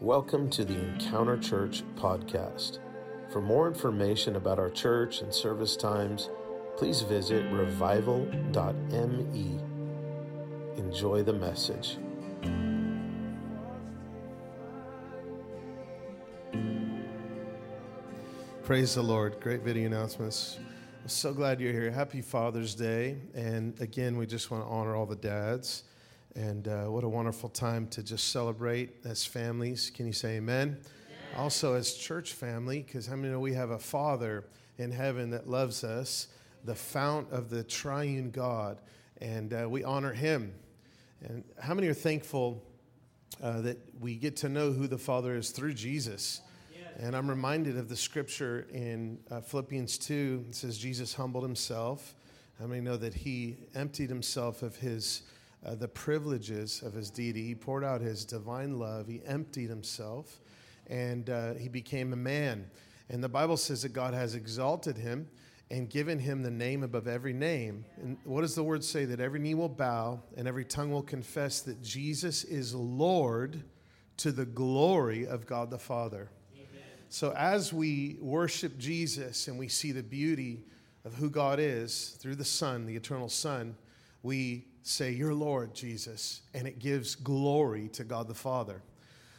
Welcome to the Encounter Church podcast. For more information about our church and service times, please visit revival.me. Enjoy the message. Praise the Lord. Great video announcements. I'm so glad you're here. Happy Father's Day. And again, we just want to honor all the dads. And uh, what a wonderful time to just celebrate as families. Can you say amen? amen. Also, as church family, because how many know we have a Father in heaven that loves us, the fount of the triune God, and uh, we honor Him. And how many are thankful uh, that we get to know who the Father is through Jesus? And I'm reminded of the scripture in uh, Philippians 2. It says, Jesus humbled himself. How many know that he emptied himself of his uh, the privileges of his deity. He poured out his divine love. He emptied himself and uh, he became a man. And the Bible says that God has exalted him and given him the name above every name. And what does the word say? That every knee will bow and every tongue will confess that Jesus is Lord to the glory of God the Father. Amen. So as we worship Jesus and we see the beauty of who God is through the Son, the eternal Son, we say, You're Lord, Jesus, and it gives glory to God the Father.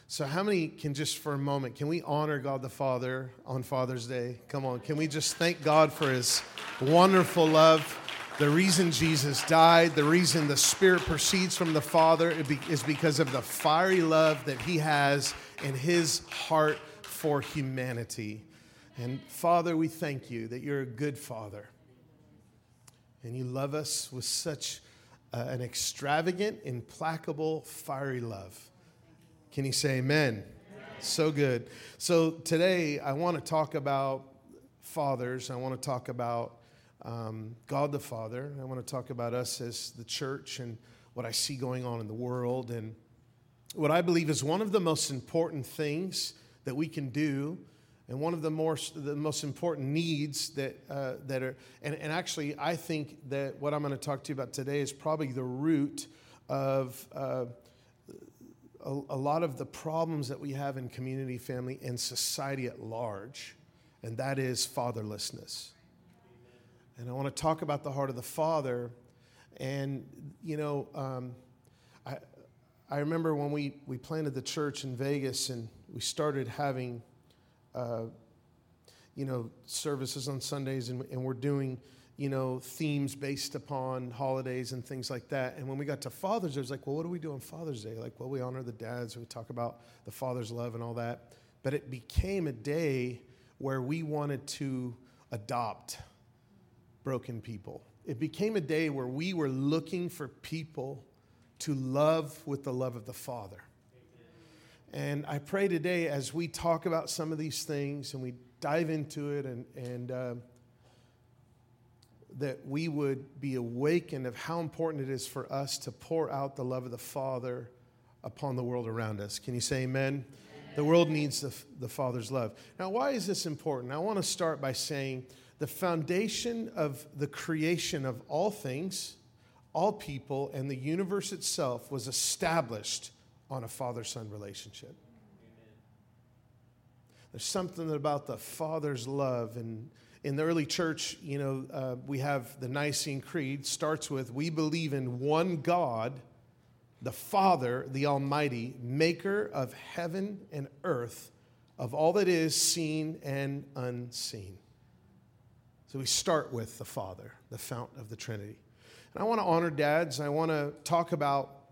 So, how many can just for a moment, can we honor God the Father on Father's Day? Come on, can we just thank God for his wonderful love? The reason Jesus died, the reason the Spirit proceeds from the Father is because of the fiery love that he has in his heart for humanity. And Father, we thank you that you're a good Father. And you love us with such uh, an extravagant, implacable, fiery love. Can you say amen? amen? So good. So today I want to talk about fathers. I want to talk about um, God the Father. I want to talk about us as the church and what I see going on in the world and what I believe is one of the most important things that we can do and one of the, more, the most important needs that, uh, that are, and, and actually, I think that what I'm going to talk to you about today is probably the root of uh, a, a lot of the problems that we have in community, family, and society at large, and that is fatherlessness. And I want to talk about the heart of the father. And, you know, um, I, I remember when we, we planted the church in Vegas and we started having uh, you know, services on Sundays, and, and we're doing, you know, themes based upon holidays and things like that. And when we got to Father's Day, it was like, well, what do we do on Father's Day? Like, well, we honor the dads, we talk about the father's love and all that. But it became a day where we wanted to adopt broken people. It became a day where we were looking for people to love with the love of the Father. And I pray today as we talk about some of these things and we dive into it and, and uh, that we would be awakened of how important it is for us to pour out the love of the Father upon the world around us. Can you say amen? amen. The world needs the, the Father's love. Now, why is this important? I want to start by saying the foundation of the creation of all things, all people, and the universe itself was established on a father son relationship. Amen. There's something about the father's love. And in the early church, you know, uh, we have the Nicene Creed, starts with, We believe in one God, the Father, the Almighty, maker of heaven and earth, of all that is seen and unseen. So we start with the Father, the fount of the Trinity. And I want to honor dads. I want to talk about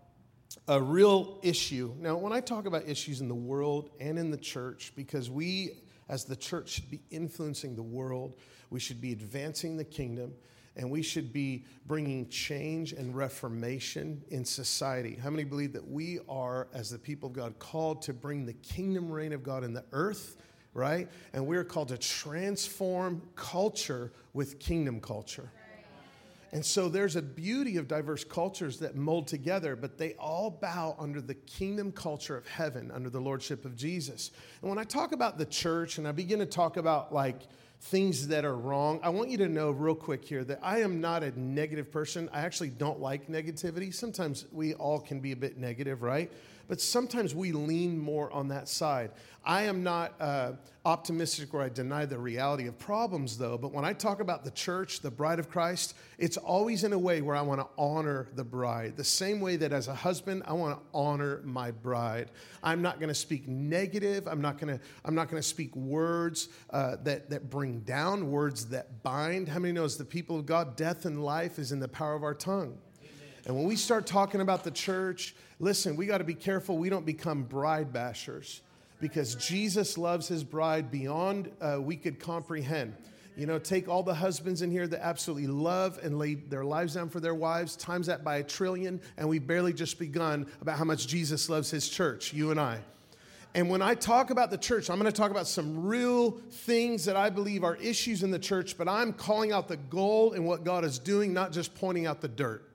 a real issue. Now, when I talk about issues in the world and in the church, because we as the church should be influencing the world, we should be advancing the kingdom, and we should be bringing change and reformation in society. How many believe that we are, as the people of God, called to bring the kingdom reign of God in the earth? Right? And we're called to transform culture with kingdom culture. And so there's a beauty of diverse cultures that mold together, but they all bow under the kingdom culture of heaven, under the lordship of Jesus. And when I talk about the church and I begin to talk about like things that are wrong, I want you to know real quick here that I am not a negative person. I actually don't like negativity. Sometimes we all can be a bit negative, right? But sometimes we lean more on that side. I am not uh, optimistic or I deny the reality of problems, though. But when I talk about the church, the bride of Christ, it's always in a way where I want to honor the bride. The same way that as a husband, I want to honor my bride. I'm not going to speak negative. I'm not going to. I'm not going to speak words uh, that that bring down, words that bind. How many knows the people of God? Death and life is in the power of our tongue. And when we start talking about the church, listen, we got to be careful we don't become bride bashers because Jesus loves his bride beyond uh, we could comprehend. You know, take all the husbands in here that absolutely love and lay their lives down for their wives, times that by a trillion, and we've barely just begun about how much Jesus loves his church, you and I. And when I talk about the church, I'm going to talk about some real things that I believe are issues in the church, but I'm calling out the gold and what God is doing, not just pointing out the dirt.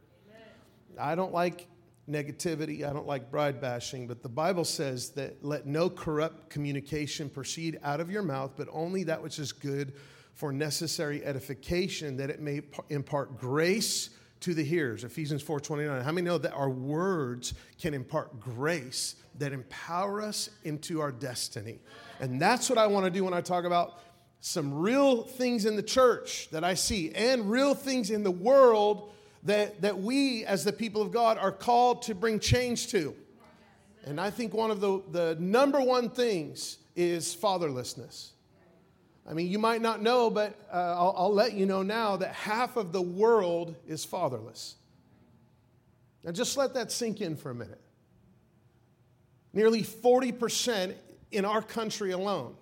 I don't like negativity. I don't like bride bashing, but the Bible says that let no corrupt communication proceed out of your mouth, but only that which is good for necessary edification, that it may impart grace to the hearers. Ephesians 4:29. How many know that our words can impart grace that empower us into our destiny? And that's what I want to do when I talk about some real things in the church that I see and real things in the world that, that we, as the people of God, are called to bring change to. And I think one of the, the number one things is fatherlessness. I mean, you might not know, but uh, I'll, I'll let you know now that half of the world is fatherless. Now, just let that sink in for a minute. Nearly 40% in our country alone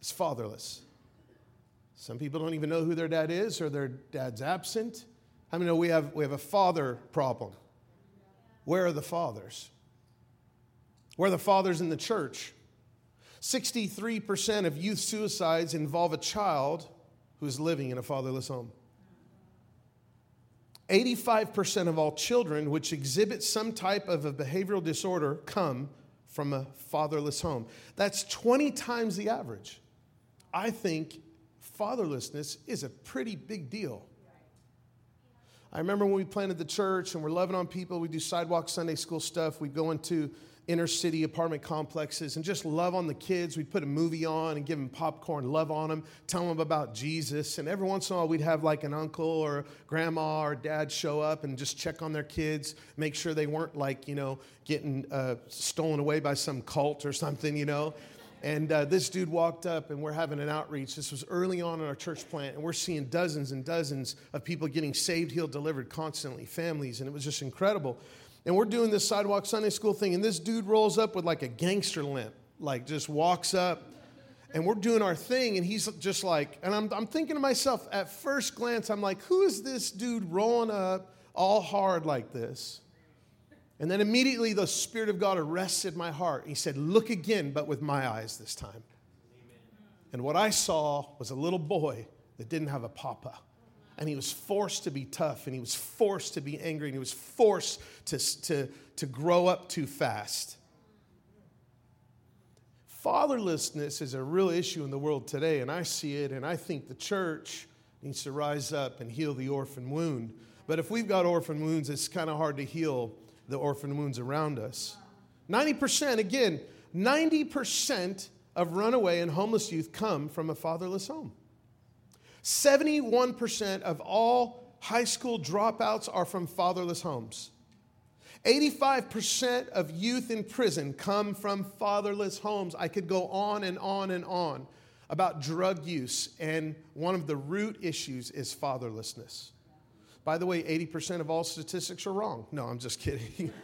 is fatherless. Some people don't even know who their dad is, or their dad's absent. How many know we have, we have a father problem? Where are the fathers? Where are the fathers in the church? 63% of youth suicides involve a child who is living in a fatherless home. 85% of all children which exhibit some type of a behavioral disorder come from a fatherless home. That's 20 times the average. I think fatherlessness is a pretty big deal. I remember when we planted the church and we're loving on people, we do sidewalk Sunday school stuff. We go into inner city apartment complexes and just love on the kids. We'd put a movie on and give them popcorn, love on them, tell them about Jesus. And every once in a while, we'd have like an uncle or grandma or dad show up and just check on their kids, make sure they weren't like, you know, getting uh, stolen away by some cult or something, you know. And uh, this dude walked up, and we're having an outreach. This was early on in our church plant, and we're seeing dozens and dozens of people getting saved, healed, delivered constantly, families, and it was just incredible. And we're doing this sidewalk Sunday school thing, and this dude rolls up with like a gangster limp, like just walks up, and we're doing our thing, and he's just like, and I'm, I'm thinking to myself, at first glance, I'm like, who is this dude rolling up all hard like this? And then immediately the Spirit of God arrested my heart. He said, Look again, but with my eyes this time. Amen. And what I saw was a little boy that didn't have a papa. And he was forced to be tough, and he was forced to be angry, and he was forced to, to, to grow up too fast. Fatherlessness is a real issue in the world today, and I see it, and I think the church needs to rise up and heal the orphan wound. But if we've got orphan wounds, it's kind of hard to heal the orphan wounds around us. 90%, again, 90% of runaway and homeless youth come from a fatherless home. 71% of all high school dropouts are from fatherless homes. 85% of youth in prison come from fatherless homes. I could go on and on and on about drug use, and one of the root issues is fatherlessness. By the way, 80% of all statistics are wrong. No, I'm just kidding.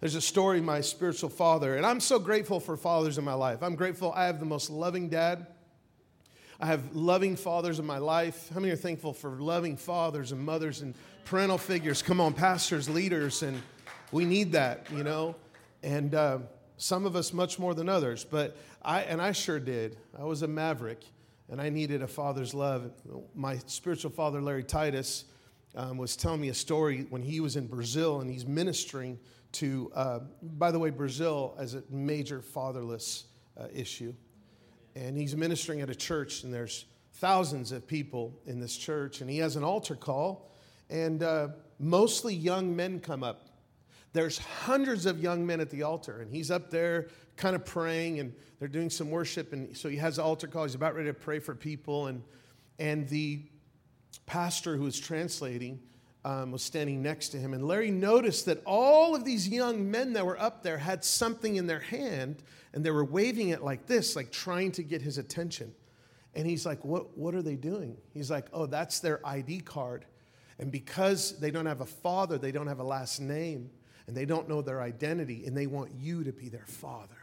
There's a story, my spiritual father, and I'm so grateful for fathers in my life. I'm grateful I have the most loving dad. I have loving fathers in my life. How many are thankful for loving fathers and mothers and parental figures? Come on, pastors, leaders, and we need that, you know. And uh, some of us much more than others, but I and I sure did. I was a maverick and I needed a father's love. My spiritual father, Larry Titus, um, was telling me a story when he was in Brazil and he's ministering to, uh, by the way, Brazil as a major fatherless uh, issue. And he's ministering at a church, and there's thousands of people in this church, and he has an altar call, and uh, mostly young men come up. There's hundreds of young men at the altar, and he's up there kind of praying, and they're doing some worship. And so he has the altar call. He's about ready to pray for people. And, and the pastor who was translating um, was standing next to him. And Larry noticed that all of these young men that were up there had something in their hand, and they were waving it like this, like trying to get his attention. And he's like, What, what are they doing? He's like, Oh, that's their ID card. And because they don't have a father, they don't have a last name, and they don't know their identity, and they want you to be their father.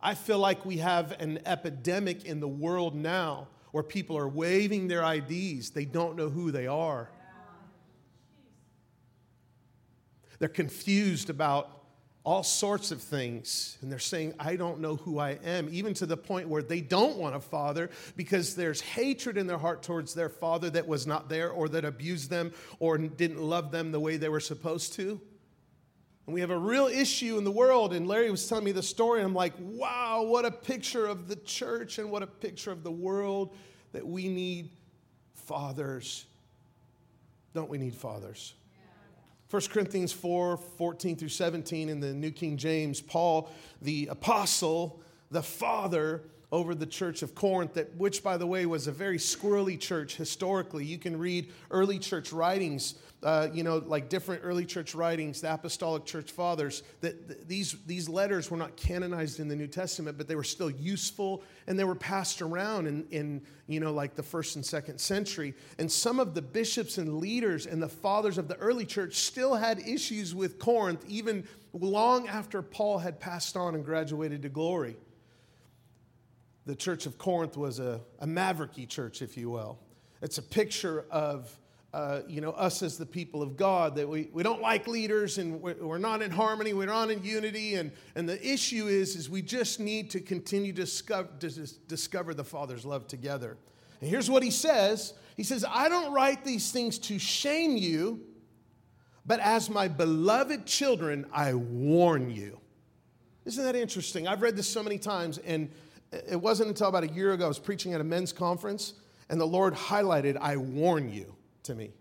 I feel like we have an epidemic in the world now where people are waving their IDs, they don't know who they are. They're confused about all sorts of things. And they're saying, I don't know who I am, even to the point where they don't want a father because there's hatred in their heart towards their father that was not there or that abused them or didn't love them the way they were supposed to. And we have a real issue in the world. And Larry was telling me the story, and I'm like, wow, what a picture of the church and what a picture of the world that we need fathers. Don't we need fathers? 1 Corinthians 4 14 through 17 in the New King James, Paul, the apostle, the father over the church of Corinth, that, which, by the way, was a very squirrely church historically. You can read early church writings, uh, you know, like different early church writings, the apostolic church fathers, that th- these, these letters were not canonized in the New Testament, but they were still useful and they were passed around in, in you know, like the first and second century. And some of the bishops and leaders and the fathers of the early church still had issues with Corinth, even long after Paul had passed on and graduated to glory the church of Corinth was a, a mavericky church, if you will. It's a picture of uh, you know, us as the people of God, that we, we don't like leaders and we're, we're, not in harmony, we're not in unity. And, and the issue is, is we just need to continue to discover, to discover the Father's love together. And here's what he says He says, I don't write these things to shame you, but as my beloved children, I warn you. Isn't that interesting? I've read this so many times, and it wasn't until about a year ago I was preaching at a men's conference, and the Lord highlighted, I warn you to me.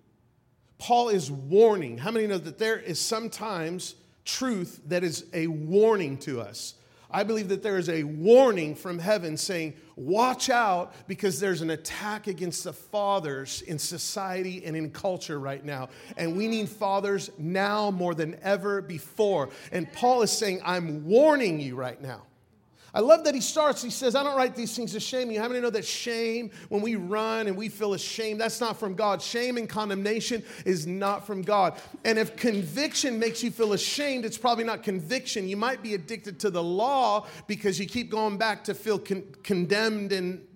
Paul is warning. How many know that there is sometimes truth that is a warning to us? I believe that there is a warning from heaven saying, Watch out because there's an attack against the fathers in society and in culture right now. And we need fathers now more than ever before. And Paul is saying, I'm warning you right now. I love that he starts, he says, I don't write these things to shame you. How many know that shame, when we run and we feel ashamed, that's not from God? Shame and condemnation is not from God. And if conviction makes you feel ashamed, it's probably not conviction. You might be addicted to the law because you keep going back to feel con- condemned and,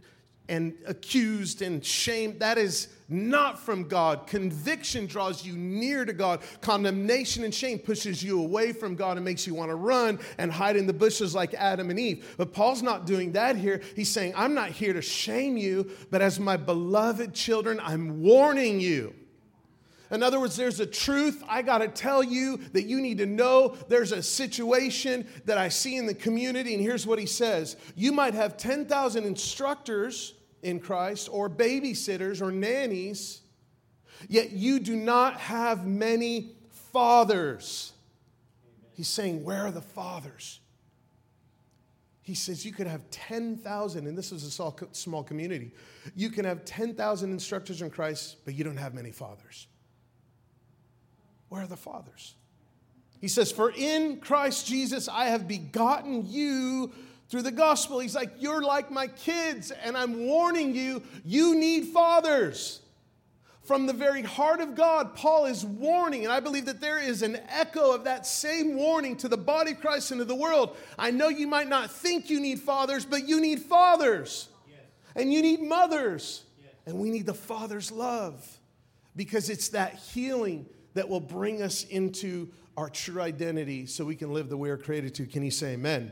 and accused and shamed. That is not from God. Conviction draws you near to God. Condemnation and shame pushes you away from God and makes you want to run and hide in the bushes like Adam and Eve. But Paul's not doing that here. He's saying, I'm not here to shame you, but as my beloved children, I'm warning you. In other words, there's a truth I got to tell you that you need to know. There's a situation that I see in the community, and here's what he says You might have 10,000 instructors in Christ or babysitters or nannies, yet you do not have many fathers. He's saying, Where are the fathers? He says you could have 10,000, and this is a small community. You can have 10,000 instructors in Christ, but you don't have many fathers. Where are the fathers? He says, For in Christ Jesus I have begotten you through the gospel. He's like, You're like my kids, and I'm warning you, you need fathers. From the very heart of God, Paul is warning, and I believe that there is an echo of that same warning to the body of Christ and to the world. I know you might not think you need fathers, but you need fathers, yes. and you need mothers, yes. and we need the Father's love because it's that healing that will bring us into our true identity so we can live the way we're created to. Can you say amen?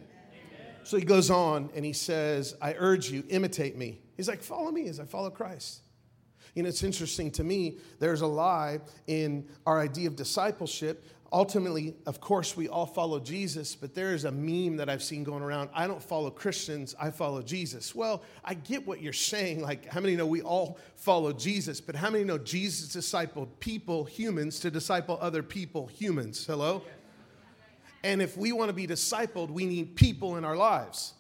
So he goes on and he says, I urge you, imitate me. He's like, follow me as I follow Christ. You know, it's interesting to me, there's a lie in our idea of discipleship. ultimately, of course, we all follow Jesus, but there is a meme that I've seen going around. I don't follow Christians, I follow Jesus. Well, I get what you're saying. Like, how many know we all follow Jesus? But how many know Jesus discipled people, humans, to disciple other people, humans? Hello? And if we want to be discipled, we need people in our lives.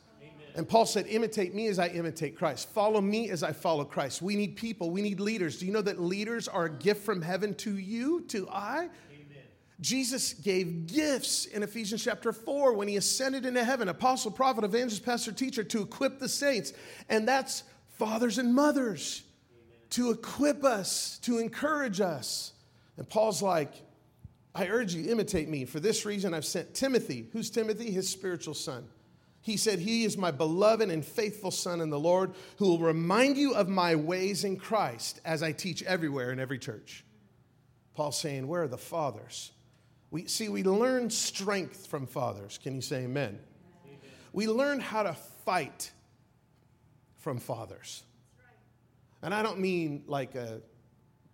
And Paul said, Imitate me as I imitate Christ. Follow me as I follow Christ. We need people, we need leaders. Do you know that leaders are a gift from heaven to you, to I? Jesus gave gifts in Ephesians chapter 4 when he ascended into heaven apostle, prophet, evangelist, pastor, teacher to equip the saints. And that's fathers and mothers Amen. to equip us, to encourage us. And Paul's like, I urge you, imitate me. For this reason, I've sent Timothy. Who's Timothy? His spiritual son. He said, He is my beloved and faithful son in the Lord who will remind you of my ways in Christ as I teach everywhere in every church. Paul's saying, Where are the fathers? We, see, we learn strength from fathers. Can you say amen? amen? We learn how to fight from fathers. And I don't mean like a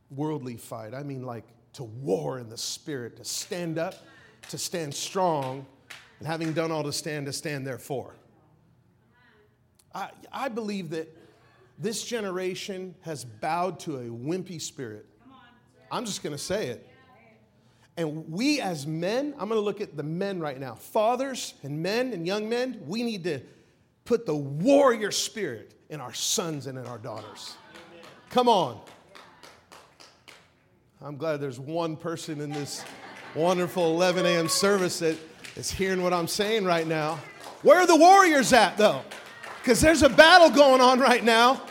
worldly fight, I mean like to war in the spirit, to stand up, to stand strong, and having done all to stand, to stand therefore. I, I believe that this generation has bowed to a wimpy spirit. I'm just going to say it. And we as men, I'm going to look at the men right now. Fathers and men and young men, we need to put the warrior spirit in our sons and in our daughters. Come on. I'm glad there's one person in this wonderful 11 a.m. service that is hearing what I'm saying right now. Where are the warriors at, though? Because there's a battle going on right now.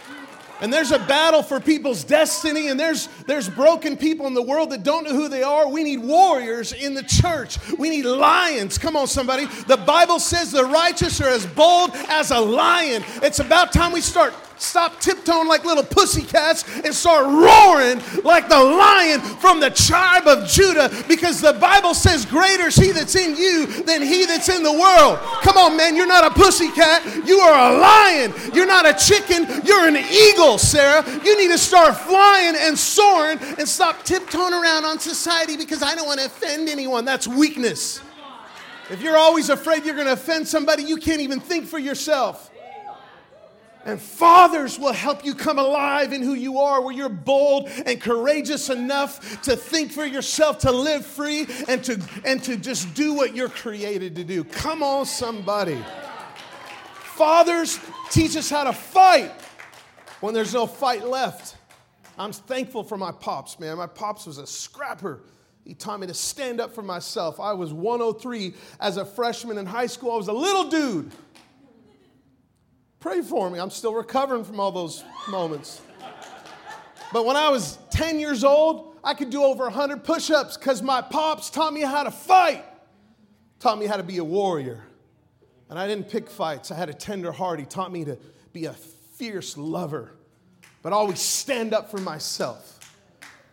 And there's a battle for people's destiny, and there's, there's broken people in the world that don't know who they are. We need warriors in the church. We need lions. Come on, somebody. The Bible says the righteous are as bold as a lion. It's about time we start stop tiptoeing like little pussycats and start roaring like the lion from the tribe of Judah because the Bible says, Greater is he that's in you than he that's in the world. Come on, man, you're not a pussycat, you are a lion. You're not a chicken, you're an eagle, Sarah. You need to start flying and soaring and stop tiptoeing around on society because I don't want to offend anyone. That's weakness. If you're always afraid you're going to offend somebody, you can't even think for yourself. And fathers will help you come alive in who you are, where you're bold and courageous enough to think for yourself, to live free, and to, and to just do what you're created to do. Come on, somebody. Fathers teach us how to fight when there's no fight left. I'm thankful for my pops, man. My pops was a scrapper. He taught me to stand up for myself. I was 103 as a freshman in high school. I was a little dude. Pray for me. I'm still recovering from all those moments. But when I was 10 years old, I could do over 100 push ups because my pops taught me how to fight, taught me how to be a warrior. And I didn't pick fights, I had a tender heart. He taught me to be a fierce lover, but always stand up for myself.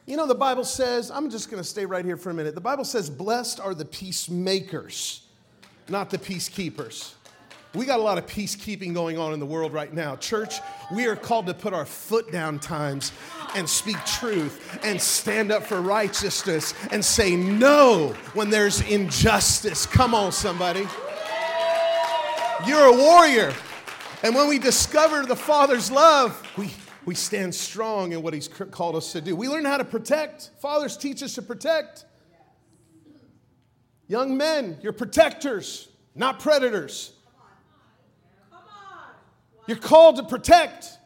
You know, the Bible says, I'm just going to stay right here for a minute. The Bible says, Blessed are the peacemakers, not the peacekeepers. We got a lot of peacekeeping going on in the world right now. Church, we are called to put our foot down times and speak truth and stand up for righteousness and say no when there's injustice. Come on, somebody. You're a warrior. And when we discover the Father's love, we, we stand strong in what He's called us to do. We learn how to protect. Fathers teach us to protect. Young men, you're protectors, not predators. You're called to protect.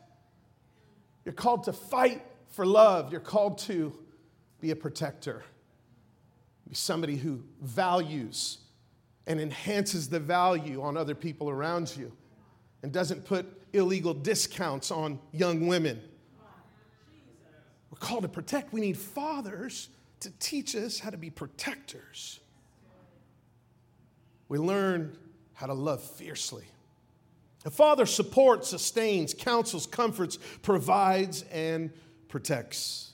You're called to fight for love. You're called to be a protector. Be somebody who values and enhances the value on other people around you and doesn't put illegal discounts on young women. We're called to protect. We need fathers to teach us how to be protectors. We learn how to love fiercely. A father supports, sustains, counsels, comforts, provides, and protects.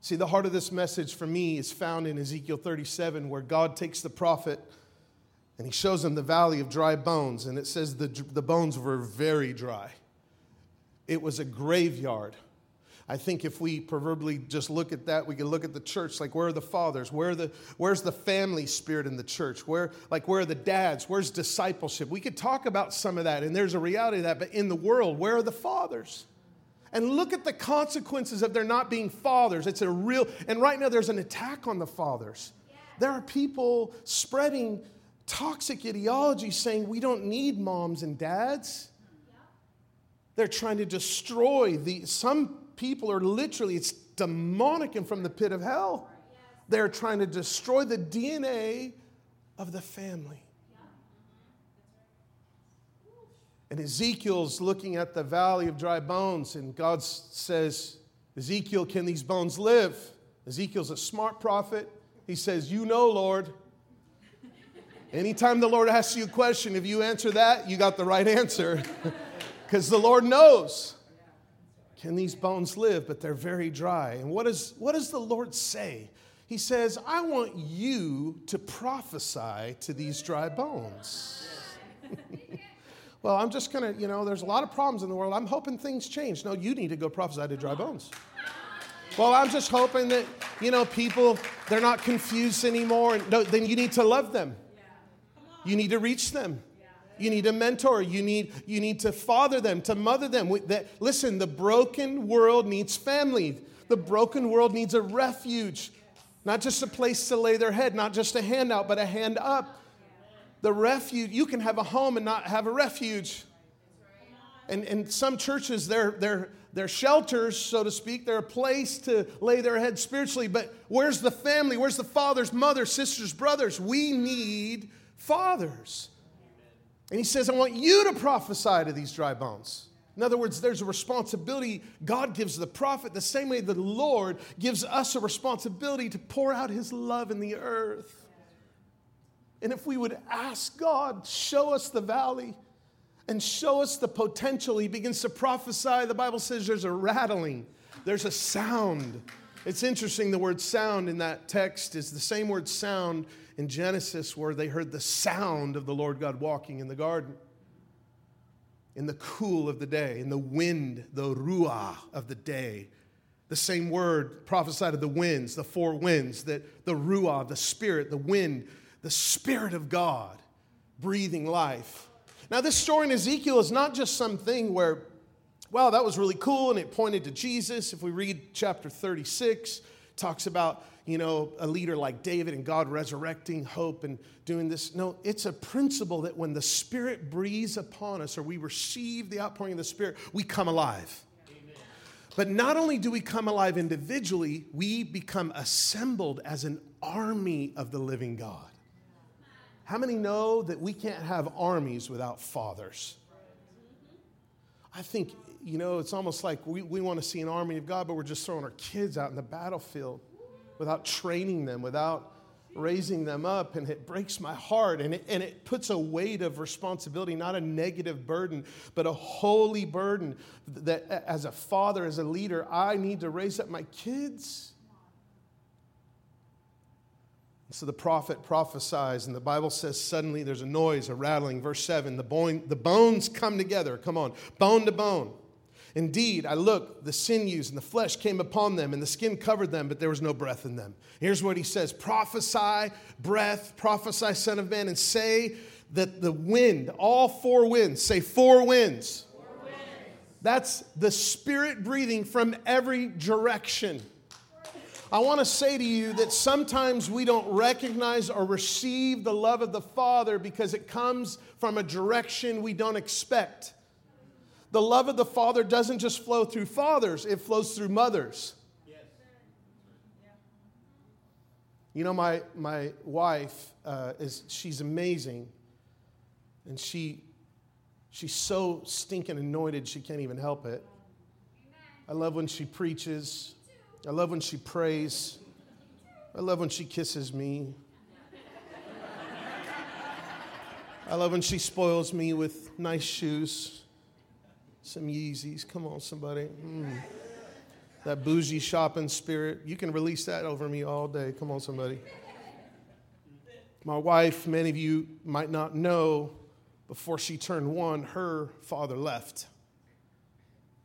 See, the heart of this message for me is found in Ezekiel 37, where God takes the prophet and he shows him the valley of dry bones. And it says the, the bones were very dry. It was a graveyard. I think if we proverbially just look at that, we can look at the church. Like, where are the fathers? Where are the, where's the family spirit in the church? Where, like, where are the dads? Where's discipleship? We could talk about some of that, and there's a reality of that. But in the world, where are the fathers? And look at the consequences of there not being fathers. It's a real, and right now there's an attack on the fathers. There are people spreading toxic ideology saying we don't need moms and dads. They're trying to destroy the, some people are literally, it's demonic and from the pit of hell. They're trying to destroy the DNA of the family. And Ezekiel's looking at the valley of dry bones, and God says, Ezekiel, can these bones live? Ezekiel's a smart prophet. He says, You know, Lord. Anytime the Lord asks you a question, if you answer that, you got the right answer. Because the Lord knows. Can these bones live? But they're very dry. And what, is, what does the Lord say? He says, I want you to prophesy to these dry bones. well, I'm just going to, you know, there's a lot of problems in the world. I'm hoping things change. No, you need to go prophesy to dry bones. Well, I'm just hoping that, you know, people, they're not confused anymore. No, then you need to love them. You need to reach them. You need a mentor. You need, you need to father them, to mother them. That, listen, the broken world needs family. The broken world needs a refuge, not just a place to lay their head, not just a handout, but a hand up. The refuge, you can have a home and not have a refuge. And, and some churches, they're, they're, they're shelters, so to speak. They're a place to lay their head spiritually. But where's the family? Where's the fathers, mothers, sisters, brothers? We need fathers. And he says, I want you to prophesy to these dry bones. In other words, there's a responsibility God gives the prophet the same way the Lord gives us a responsibility to pour out his love in the earth. And if we would ask God, show us the valley and show us the potential, he begins to prophesy. The Bible says there's a rattling, there's a sound. It's interesting, the word sound in that text is the same word sound in Genesis where they heard the sound of the Lord God walking in the garden. In the cool of the day, in the wind, the ruah of the day. The same word prophesied of the winds, the four winds, that the ruah, the spirit, the wind, the spirit of God breathing life. Now, this story in Ezekiel is not just something where, wow, that was really cool and it pointed to Jesus. If we read chapter 36, talks about you know, a leader like David and God resurrecting hope and doing this. No, it's a principle that when the Spirit breathes upon us or we receive the outpouring of the Spirit, we come alive. But not only do we come alive individually, we become assembled as an army of the living God. How many know that we can't have armies without fathers? I think, you know, it's almost like we, we want to see an army of God, but we're just throwing our kids out in the battlefield without training them, without raising them up. And it breaks my heart. And it, and it puts a weight of responsibility, not a negative burden, but a holy burden that as a father, as a leader, I need to raise up my kids. So the prophet prophesies, and the Bible says suddenly there's a noise, a rattling. Verse 7 the, bone, the bones come together. Come on, bone to bone. Indeed, I looked, the sinews and the flesh came upon them, and the skin covered them, but there was no breath in them. Here's what he says Prophesy, breath, prophesy, Son of Man, and say that the wind, all four winds, say four winds. Four winds. That's the spirit breathing from every direction. I want to say to you that sometimes we don't recognize or receive the love of the Father because it comes from a direction we don't expect. The love of the Father doesn't just flow through fathers, it flows through mothers. You know, my, my wife uh, is she's amazing, and she she's so stinking anointed she can't even help it. I love when she preaches. I love when she prays. I love when she kisses me. I love when she spoils me with nice shoes. Some Yeezys. Come on, somebody. Mm. That bougie shopping spirit. You can release that over me all day. Come on, somebody. My wife, many of you might not know, before she turned one, her father left.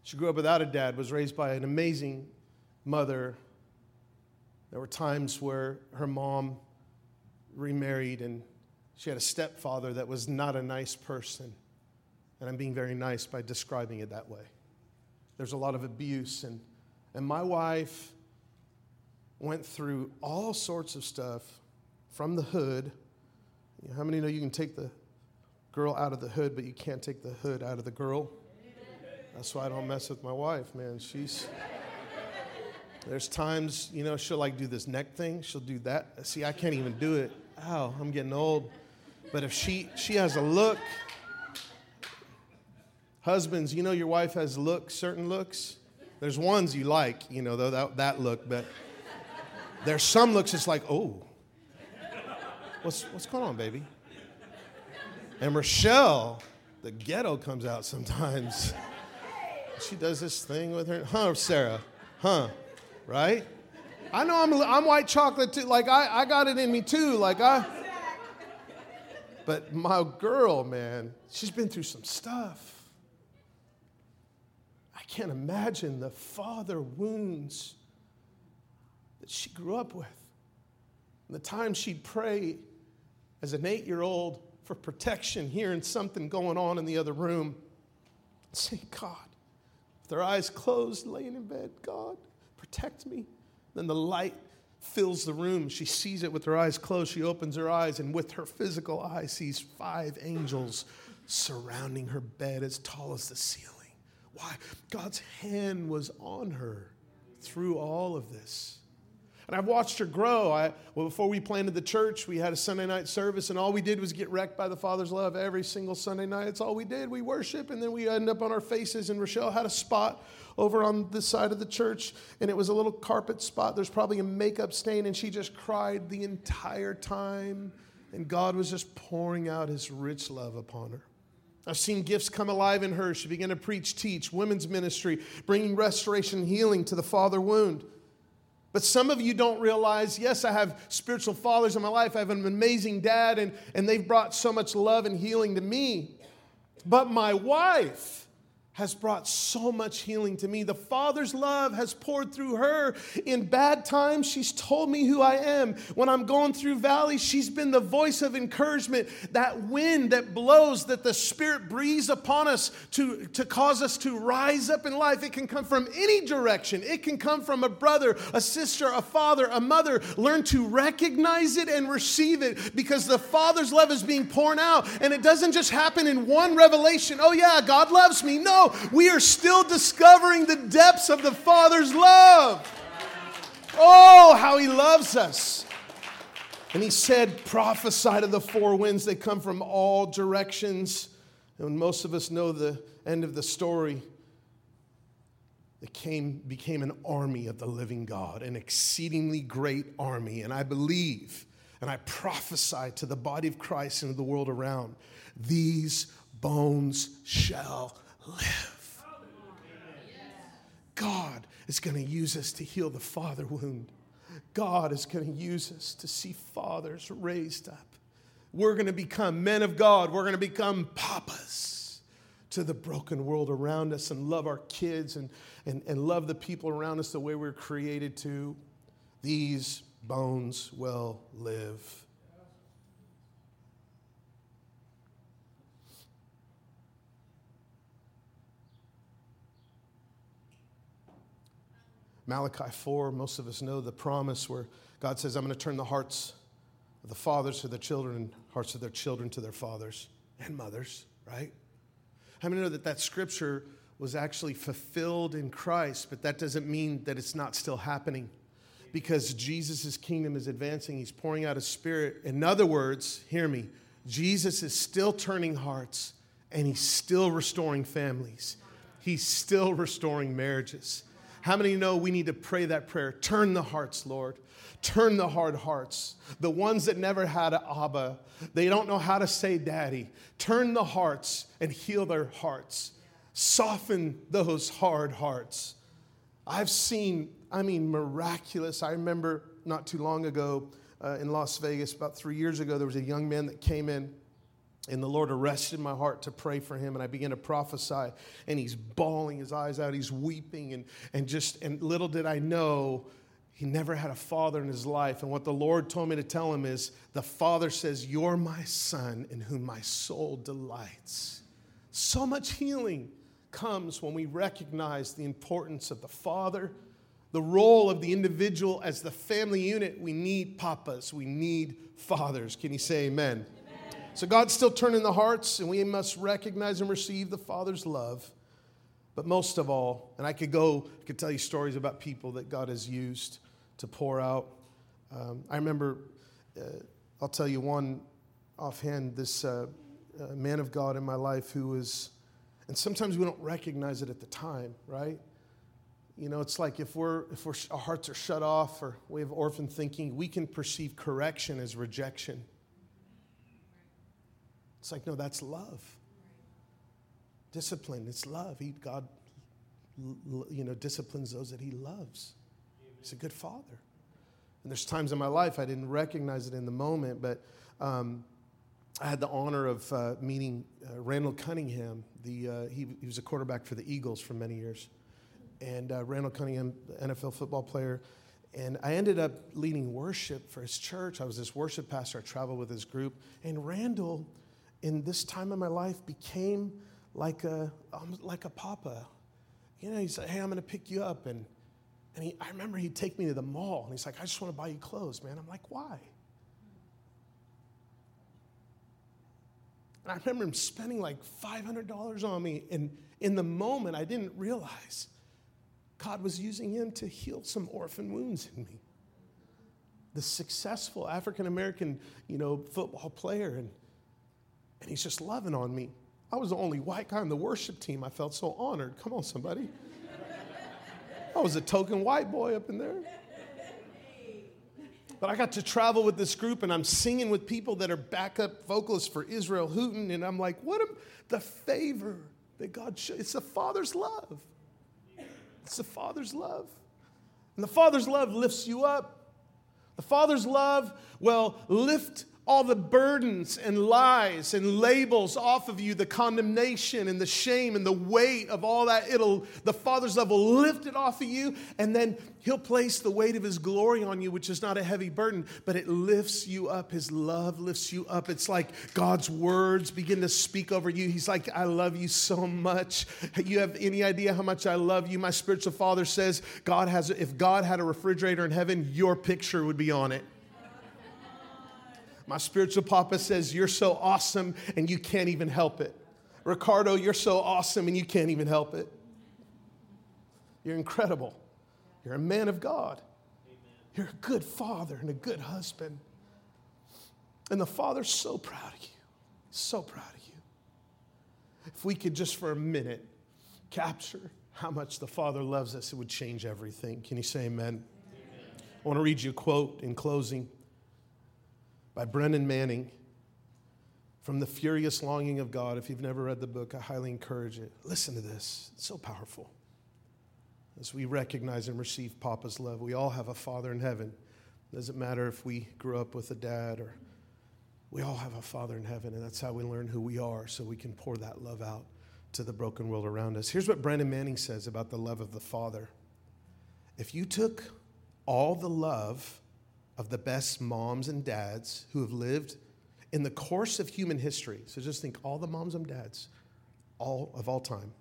She grew up without a dad, was raised by an amazing mother. There were times where her mom remarried and she had a stepfather that was not a nice person. And I'm being very nice by describing it that way. There's a lot of abuse. And, and my wife went through all sorts of stuff from the hood. How many know you can take the girl out of the hood, but you can't take the hood out of the girl? That's why I don't mess with my wife, man. She's. There's times, you know, she'll like do this neck thing. She'll do that. See, I can't even do it. Ow, I'm getting old. But if she she has a look, husbands, you know your wife has looks, certain looks. There's ones you like, you know, though that, that look, but there's some looks it's like, oh, what's what's going on, baby? And Rochelle, the ghetto comes out sometimes. She does this thing with her, huh, Sarah? Huh? Right? I know I'm, I'm white chocolate too. Like, I, I got it in me too. Like, I. But my girl, man, she's been through some stuff. Can't imagine the father wounds that she grew up with. And the time she'd pray as an eight year old for protection, hearing something going on in the other room, say, God, with their eyes closed, laying in bed. God, protect me. Then the light fills the room. She sees it with her eyes closed. She opens her eyes, and with her physical eye, sees five angels surrounding her bed as tall as the ceiling. Why? God's hand was on her through all of this. And I've watched her grow. I, well, before we planted the church, we had a Sunday night service, and all we did was get wrecked by the Father's love every single Sunday night. It's all we did. We worship, and then we end up on our faces. And Rochelle had a spot over on this side of the church, and it was a little carpet spot. There's probably a makeup stain, and she just cried the entire time. And God was just pouring out his rich love upon her. I've seen gifts come alive in her. She began to preach, teach, women's ministry, bringing restoration and healing to the father wound. But some of you don't realize, yes, I have spiritual fathers in my life. I have an amazing dad, and, and they've brought so much love and healing to me. But my wife, has brought so much healing to me. The Father's love has poured through her. In bad times, she's told me who I am. When I'm going through valleys, she's been the voice of encouragement, that wind that blows, that the Spirit breathes upon us to, to cause us to rise up in life. It can come from any direction, it can come from a brother, a sister, a father, a mother. Learn to recognize it and receive it because the Father's love is being poured out. And it doesn't just happen in one revelation. Oh, yeah, God loves me. No, we are still discovering the depths of the Father's love. Oh, how He loves us. And He said, prophesy to the four winds. They come from all directions. And most of us know the end of the story. It came, became an army of the living God, an exceedingly great army. And I believe and I prophesy to the body of Christ and to the world around these bones shall live. God is going to use us to heal the father wound. God is going to use us to see fathers raised up. We're going to become men of God. We're going to become papas to the broken world around us and love our kids and, and, and love the people around us the way we're created to. These bones will live. Malachi 4, most of us know the promise where God says, I'm going to turn the hearts of the fathers to their children hearts of their children to their fathers and mothers, right? How many know that that scripture was actually fulfilled in Christ, but that doesn't mean that it's not still happening because Jesus' kingdom is advancing. He's pouring out his spirit. In other words, hear me, Jesus is still turning hearts and he's still restoring families, he's still restoring marriages. How many know we need to pray that prayer? Turn the hearts, Lord. Turn the hard hearts. The ones that never had an Abba, they don't know how to say daddy. Turn the hearts and heal their hearts. Soften those hard hearts. I've seen, I mean, miraculous. I remember not too long ago uh, in Las Vegas, about three years ago, there was a young man that came in And the Lord arrested my heart to pray for him, and I began to prophesy. And he's bawling his eyes out, he's weeping, and, and just, and little did I know, he never had a father in his life. And what the Lord told me to tell him is the father says, You're my son in whom my soul delights. So much healing comes when we recognize the importance of the father, the role of the individual as the family unit. We need papas, we need fathers. Can you say amen? So God's still turning the hearts, and we must recognize and receive the Father's love. But most of all, and I could go, I could tell you stories about people that God has used to pour out. Um, I remember, uh, I'll tell you one offhand, this uh, uh, man of God in my life who was, and sometimes we don't recognize it at the time, right? You know, it's like if we're if we're, our hearts are shut off or we have orphan thinking, we can perceive correction as rejection. It's like, no, that's love. Discipline, it's love. He, God, you know, disciplines those that He loves. He's a good Father. And there's times in my life I didn't recognize it in the moment, but um, I had the honor of uh, meeting uh, Randall Cunningham. The, uh, he, he, was a quarterback for the Eagles for many years. And uh, Randall Cunningham, NFL football player. And I ended up leading worship for his church. I was this worship pastor. I traveled with his group. And Randall in this time of my life became like a, um, like a papa. You know, he said, hey, I'm going to pick you up. And, and he, I remember he'd take me to the mall. And he's like, I just want to buy you clothes, man. I'm like, why? And I remember him spending like $500 on me. And in the moment, I didn't realize God was using him to heal some orphan wounds in me. The successful African American, you know, football player. And and he's just loving on me. I was the only white guy on the worship team. I felt so honored. Come on, somebody. I was a token white boy up in there. But I got to travel with this group and I'm singing with people that are backup vocalists for Israel Houghton. And I'm like, what a, the favor that God showed. It's the Father's love. It's the Father's love. And the Father's love lifts you up. The Father's love will lift all the burdens and lies and labels off of you, the condemnation and the shame and the weight of all that. It'll, the Father's love will lift it off of you, and then He'll place the weight of His glory on you, which is not a heavy burden, but it lifts you up. His love lifts you up. It's like God's words begin to speak over you. He's like, I love you so much. You have any idea how much I love you? My spiritual father says, God has, if God had a refrigerator in heaven, your picture would be on it. My spiritual papa says, You're so awesome and you can't even help it. Ricardo, you're so awesome and you can't even help it. You're incredible. You're a man of God. You're a good father and a good husband. And the Father's so proud of you. So proud of you. If we could just for a minute capture how much the Father loves us, it would change everything. Can you say amen? amen. I want to read you a quote in closing by Brennan Manning from The Furious Longing of God. If you've never read the book, I highly encourage it. Listen to this, it's so powerful. As we recognize and receive Papa's love, we all have a Father in heaven. It doesn't matter if we grew up with a dad or we all have a Father in heaven, and that's how we learn who we are so we can pour that love out to the broken world around us. Here's what Brennan Manning says about the love of the Father. If you took all the love of the best moms and dads who have lived in the course of human history. So just think all the moms and dads, all of all time.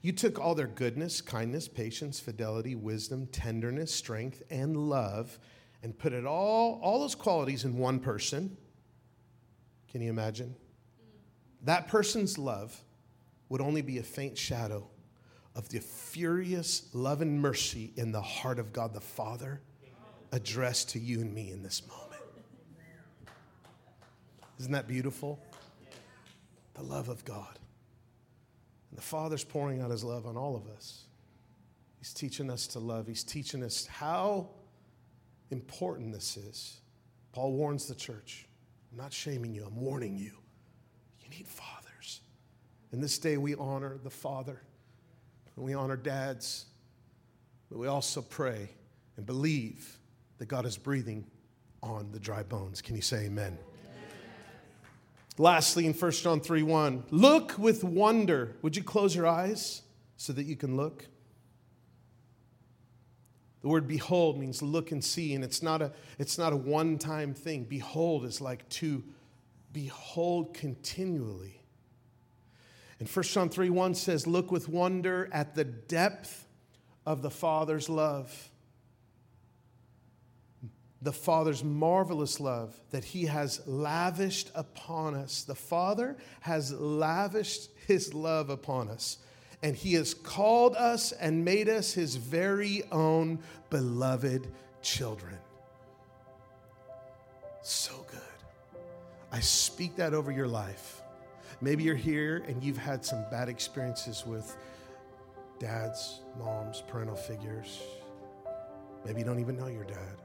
You took all their goodness, kindness, patience, fidelity, wisdom, tenderness, strength, and love, and put it all, all those qualities in one person. Can you imagine? That person's love would only be a faint shadow of the furious love and mercy in the heart of God the Father addressed to you and me in this moment. Isn't that beautiful? The love of God. And the Father's pouring out His love on all of us. He's teaching us to love, He's teaching us how important this is. Paul warns the church I'm not shaming you, I'm warning you. You need fathers. In this day, we honor the Father, and we honor dads, but we also pray and believe that God is breathing on the dry bones. Can you say amen? amen? Lastly, in 1 John 3 1, look with wonder. Would you close your eyes so that you can look? The word behold means look and see, and it's not a, it's not a one time thing. Behold is like to behold continually. And 1 John 3 1 says, Look with wonder at the depth of the Father's love. The Father's marvelous love that He has lavished upon us. The Father has lavished His love upon us and he has called us and made us his very own beloved children. So good. I speak that over your life. Maybe you're here and you've had some bad experiences with dads, moms, parental figures. Maybe you don't even know your dad.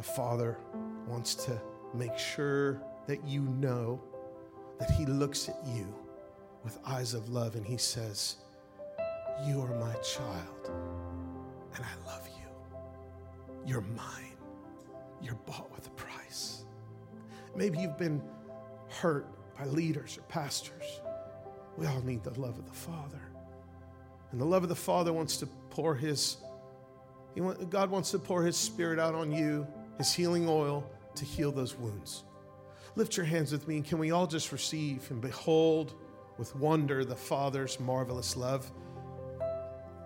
The Father wants to make sure that you know that He looks at you with eyes of love and he says, You are my child and I love you. You're mine. You're bought with a price. Maybe you've been hurt by leaders or pastors. We all need the love of the Father. And the love of the Father wants to pour his, God wants to pour his spirit out on you, his healing oil to heal those wounds. Lift your hands with me and can we all just receive and behold with wonder the Father's marvelous love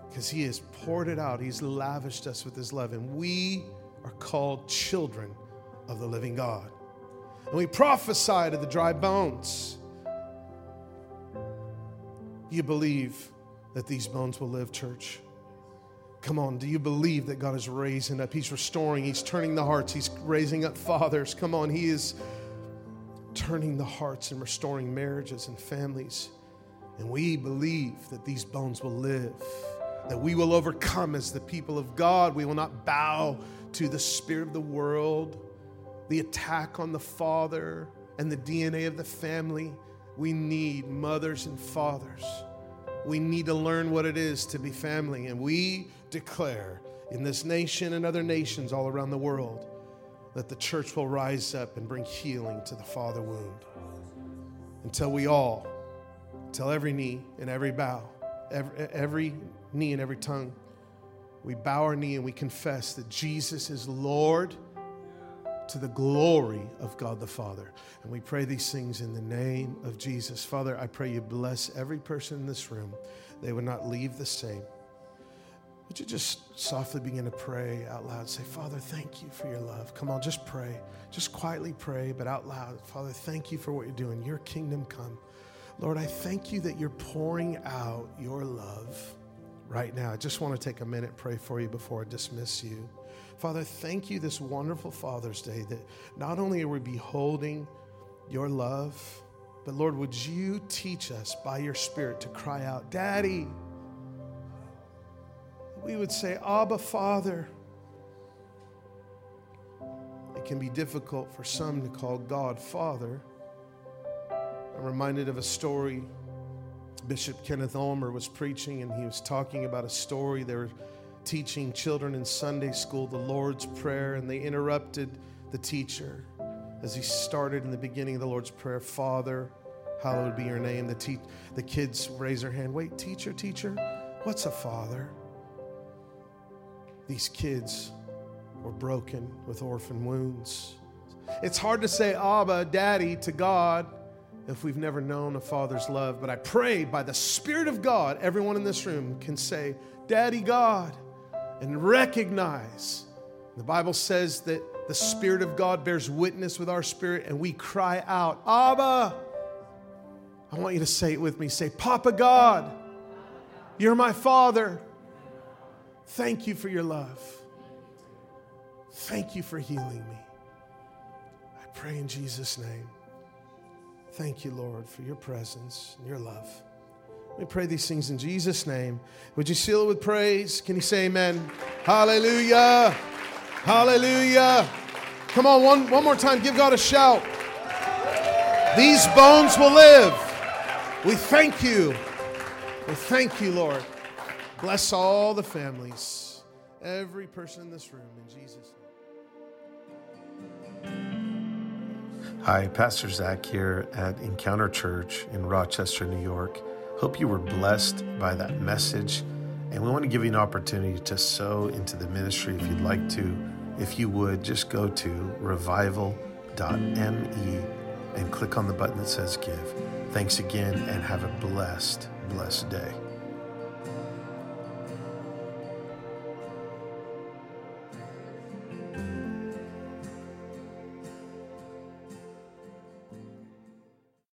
because He has poured it out. He's lavished us with His love, and we are called children of the living God. And we prophesy to the dry bones. You believe that these bones will live, church? Come on, do you believe that God is raising up? He's restoring, He's turning the hearts, He's raising up fathers. Come on, He is turning the hearts and restoring marriages and families. And we believe that these bones will live, that we will overcome as the people of God. We will not bow to the spirit of the world, the attack on the father, and the DNA of the family. We need mothers and fathers. We need to learn what it is to be family. And we declare in this nation and other nations all around the world that the church will rise up and bring healing to the father wound until we all, until every knee and every bow, every, every knee and every tongue, we bow our knee and we confess that Jesus is Lord to the glory of God the Father. And we pray these things in the name of Jesus. Father, I pray you bless every person in this room. They would not leave the same. Would you just softly begin to pray out loud? Say, Father, thank you for your love. Come on, just pray. Just quietly pray, but out loud. Father, thank you for what you're doing. Your kingdom come. Lord, I thank you that you're pouring out your love right now. I just want to take a minute, pray for you before I dismiss you. Father, thank you this wonderful Father's Day that not only are we beholding your love, but Lord, would you teach us by your Spirit to cry out, Daddy, we would say, Abba, Father. It can be difficult for some to call God Father. I'm reminded of a story. Bishop Kenneth Ulmer was preaching, and he was talking about a story. There were teaching children in Sunday school the Lord's Prayer, and they interrupted the teacher as he started in the beginning of the Lord's Prayer Father, hallowed be your name. The, te- the kids raise their hand. Wait, teacher, teacher, what's a father? These kids were broken with orphan wounds. It's hard to say Abba, Daddy to God if we've never known a father's love, but I pray by the Spirit of God, everyone in this room can say, Daddy God, and recognize. The Bible says that the Spirit of God bears witness with our spirit, and we cry out, Abba. I want you to say it with me. Say, Papa God, you're my Father. Thank you for your love. Thank you for healing me. I pray in Jesus' name. Thank you, Lord, for your presence and your love. We pray these things in Jesus' name. Would you seal it with praise? Can you say amen? Hallelujah. Hallelujah. Come on, one, one more time. Give God a shout. These bones will live. We thank you. We thank you, Lord. Bless all the families, every person in this room, in Jesus' name. Hi, Pastor Zach here at Encounter Church in Rochester, New York. Hope you were blessed by that message. And we want to give you an opportunity to sow into the ministry if you'd like to. If you would, just go to revival.me and click on the button that says give. Thanks again and have a blessed, blessed day.